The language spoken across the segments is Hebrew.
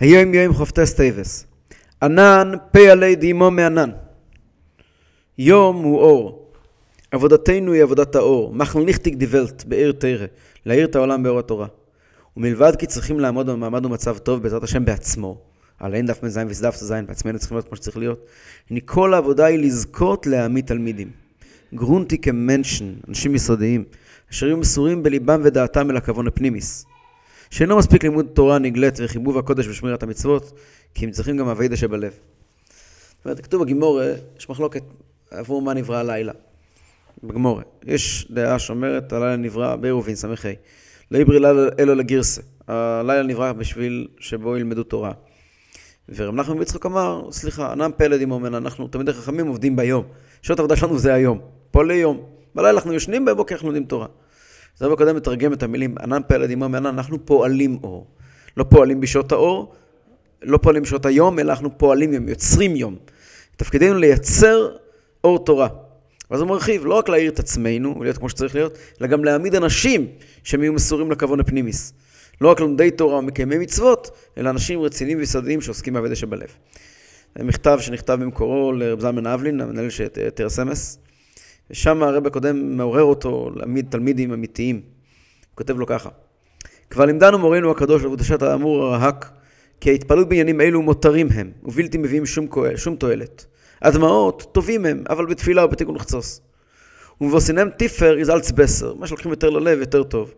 היום יום כ״ט טבת. אנן פועלי דיממא אנן. יום הוא אור. עבודתנו היא עבודת האור. מאכן ליכטיק די וועלט באור תורה. להאיר את העולם באור התורה. ומלבד כי צריכים לעמוד במעמד ומצב טוב בעזרת השם בעצמו. על אין דף מ"ז וסדף ט"ז, בעצמנו צריכים להיות כמו שצריך להיות. הנה כל העבודה היא לזכות להעמיד תלמידים. גרונטיקע מענטשן, אנשים יסודיים, אשר יהיו מסורים בליבם ודעתם אל הכוון הפנימי. שאינו מספיק לימוד תורה נגלית וחיבוב הקודש ושמירת המצוות, כי הם צריכים גם אביידה שבלב. זאת אומרת, כתוב בגימורה, יש מחלוקת עבור מה נברא הלילה. בגמורה. יש דעה שאומרת, הלילה נברא בעירובין, ס"ה. לא יברי לילה אלו לגרסה. הלילה נברא בשביל שבו ילמדו תורה. ורב נחמן ביצחוק אמר, סליחה, ענם פלד עם אומן, אנחנו תלמידי חכמים עובדים ביום. שעות העבודה שלנו זה היום, פה ליום. בלילה אנחנו יושנים, בבוקר אנחנו לומדים תורה. זה רב הקודם מתרגם את המילים, ענן פלד עם אומן, אנחנו פועלים אור. לא פועלים בשעות האור, לא פועלים בשעות היום, אלא אנחנו פועלים יום, יוצרים יום. תפקידנו לייצר אור תורה. ואז הוא מרחיב, לא רק להעיר את עצמנו ולהיות כמו שצריך להיות, אלא גם להעמיד אנשים שהם יהיו מסורים לכוון הפנימיס. לא רק לומדי תורה ומקיימי מצוות, אלא אנשים רציניים ויסודיים שעוסקים בעבודה שבלב. זה מכתב שנכתב במקורו לרב זלמן אבלין, המנהל של תרס אמס, ושם הרב הקודם מעורר אותו להעמיד תלמידים אמיתיים. הוא כותב לו ככה: כבר לימדנו מורנו הקדוש לבודשת האמור הרהק, כי ההתפעלות בעניינים אלו מותרים הם, ובלתי מביאים שום, שום תועלת. הדמעות טובים הם, אבל בתפילה ובתיקון חצוס. ומבוסינם טיפר יזלץ בסר, מה שלוקחים יותר ללב יותר טוב.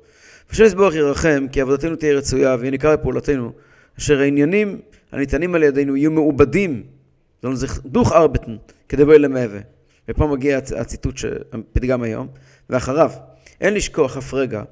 ושם יסבורך ירחם, כי עבודתנו תהיה רצויה, ויהיה ניכר בפעולתנו, אשר העניינים הניתנים על ידינו יהיו מעובדים, זה דוך ארבטן, כדי בואי למהווה. ופה מגיע הציטוט שפתגם היום, ואחריו, אין לשכוח אף רגע,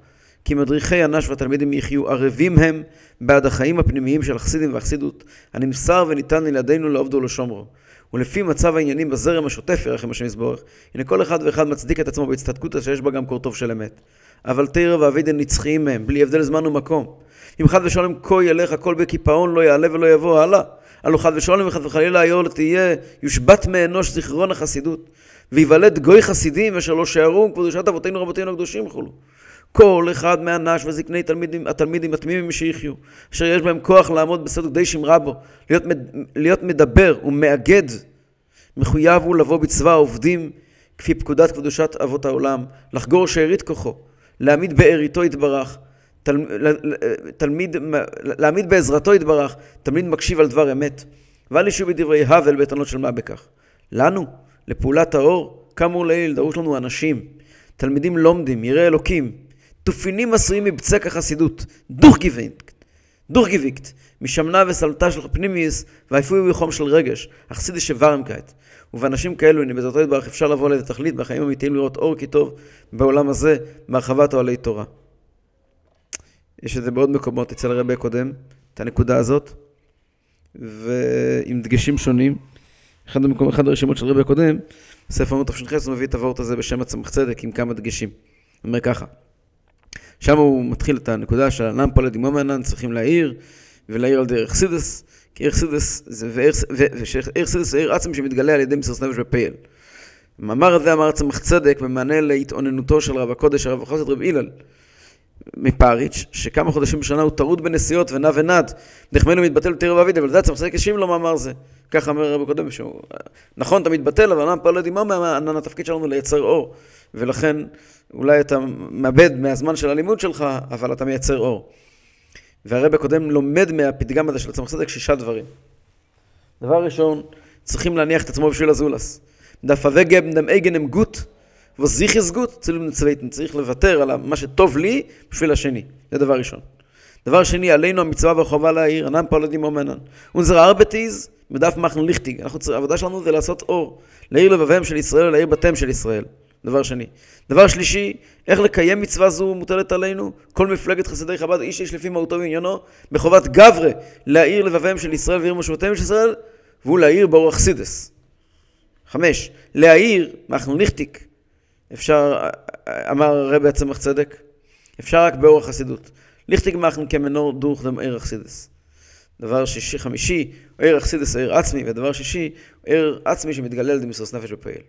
כי מדריכי אנש והתלמידים יחיו ערבים הם בעד החיים הפנימיים של החסידים והחסידות, הנמסר וניתן לילדינו לעובדו ולשומרו. ולפי מצב העניינים בזרם השוטף ירחם השם יסבורך, הנה כל אחד ואחד מצדיק את עצמו בהצטדקות שיש בה גם קור טוב של אמת. אבל תרא ואבידן נצחיים מהם, בלי הבדל זמן ומקום. אם חד ושלום כה ילך הכל בקיפאון, לא יעלה ולא יבוא הלאה. הלא חד ושלום וחד וחלילה היור תהיה, יושבת מאנוש זיכרון החסידות. ויוולד גוי חסידים אשר לא שערו קדושת אבותינו רבותינו הקדושים וכולו. כל אחד מהנש וזקני תלמידים, התלמידים התמימים שיחיו, אשר יש בהם כוח לעמוד בסדר די שמרה בו, להיות, להיות מדבר ומאגד, מחויב הוא לבוא בצבא העובדים כפי פקודת קדושת אבות העולם, לחגור שארית כוחו, להעמיד בעריתו יתברך, תל, תלמיד, להעמיד בעזרתו יתברך, תלמיד מקשיב על דבר אמת, ואל ישו בדברי הבל בטענות של מה בכך. לנו, לפעולת האור, כאמור לעיל, דרוש לנו אנשים, תלמידים לומדים, יראי אלוקים, תופינים עשויים מבצק החסידות, דוך גיבינקט, דוך גיביקט, משמנה וסלטה של פנימיוס, ואפילו בחום של רגש, אכסידי שוורם כעת. ובאנשים כאלו, הנה בעזרתו יתברך, אפשר לבוא לידי תכלית בחיים אמיתיים לראות אור כי טוב בעולם הזה, בהרחבת אוהלי תורה. יש את זה בעוד מקומות אצל הרבי הקודם, את הנקודה הזאת, ועם דגשים שונים. אחד, המקום, אחד הרשימות של הרבי הקודם, ספר עמוד תש"ח, הוא מביא את הווארט הזה בשם הצמח צדק עם כמה דגשים. הוא אומר ככה, שם הוא מתחיל את הנקודה של אנן פועלי דיממא אנן, צריכים להאיר, ולהאיר אור דרך חסידות, כי אור חסידות זה אור עצמי שמתגלה על ידי מסירות נפש בפועל. המאמר הזה אמר צמח צדק במענה להתאוננותו של רב הקודש, הרב החוסת רב הלל. מפריץ', שכמה חודשים בשנה הוא טרוד בנסיעות ונע ונד, נחמנו מתבטל בתיר ואביד, אבל זה צדק השיב לו מאמר זה. ככה אומר הרב הקודם, שהוא, נכון, אתה מתבטל, אבל ענן פועל דממה, ענן התפקיד שלנו לייצר אור, ולכן אולי אתה מאבד מהזמן של הלימוד שלך, אבל אתה מייצר אור. והרב הקודם לומד מהפתגם הזה של הצמח צדק שישה דברים. דבר ראשון, צריכים להניח את עצמו בשביל הזולס. דף אבגב דם אגן הם גוט, וזיכיס גוט, צילום נצוויתן. צריך לוותר על מה שטוב לי בשביל השני. זה דבר ראשון. דבר שני, עלינו המצווה והחובה להעיר, ענן פולדים אומנן. ונזר ארבטיז, מדף מחנו ליכטיג. העבודה שלנו זה לעשות אור. להעיר לבביהם של ישראל, להעיר בתיהם של ישראל. דבר שני. דבר שלישי, איך לקיים מצווה זו מוטלת עלינו? כל מפלגת חסידי חב"ד, איש איש לפי מהותו ועניינו, בחובת גברה, להאיר לבביהם של ישראל ועיר משמעותיהם של ישראל, והוא להאיר באורח סידס. חמש, להאיר, אנחנו ניכטיק, אפשר, אמר הרבי הצמח צדק, אפשר רק באורח חסידות. ליכטיק מחן כמנור דוך דם ערך סידס. דבר שישי, חמישי, ערך סידס, ערך עצמי, ודבר שישי, ערך עצמי שמתגלל למסרס נפש בפעיל.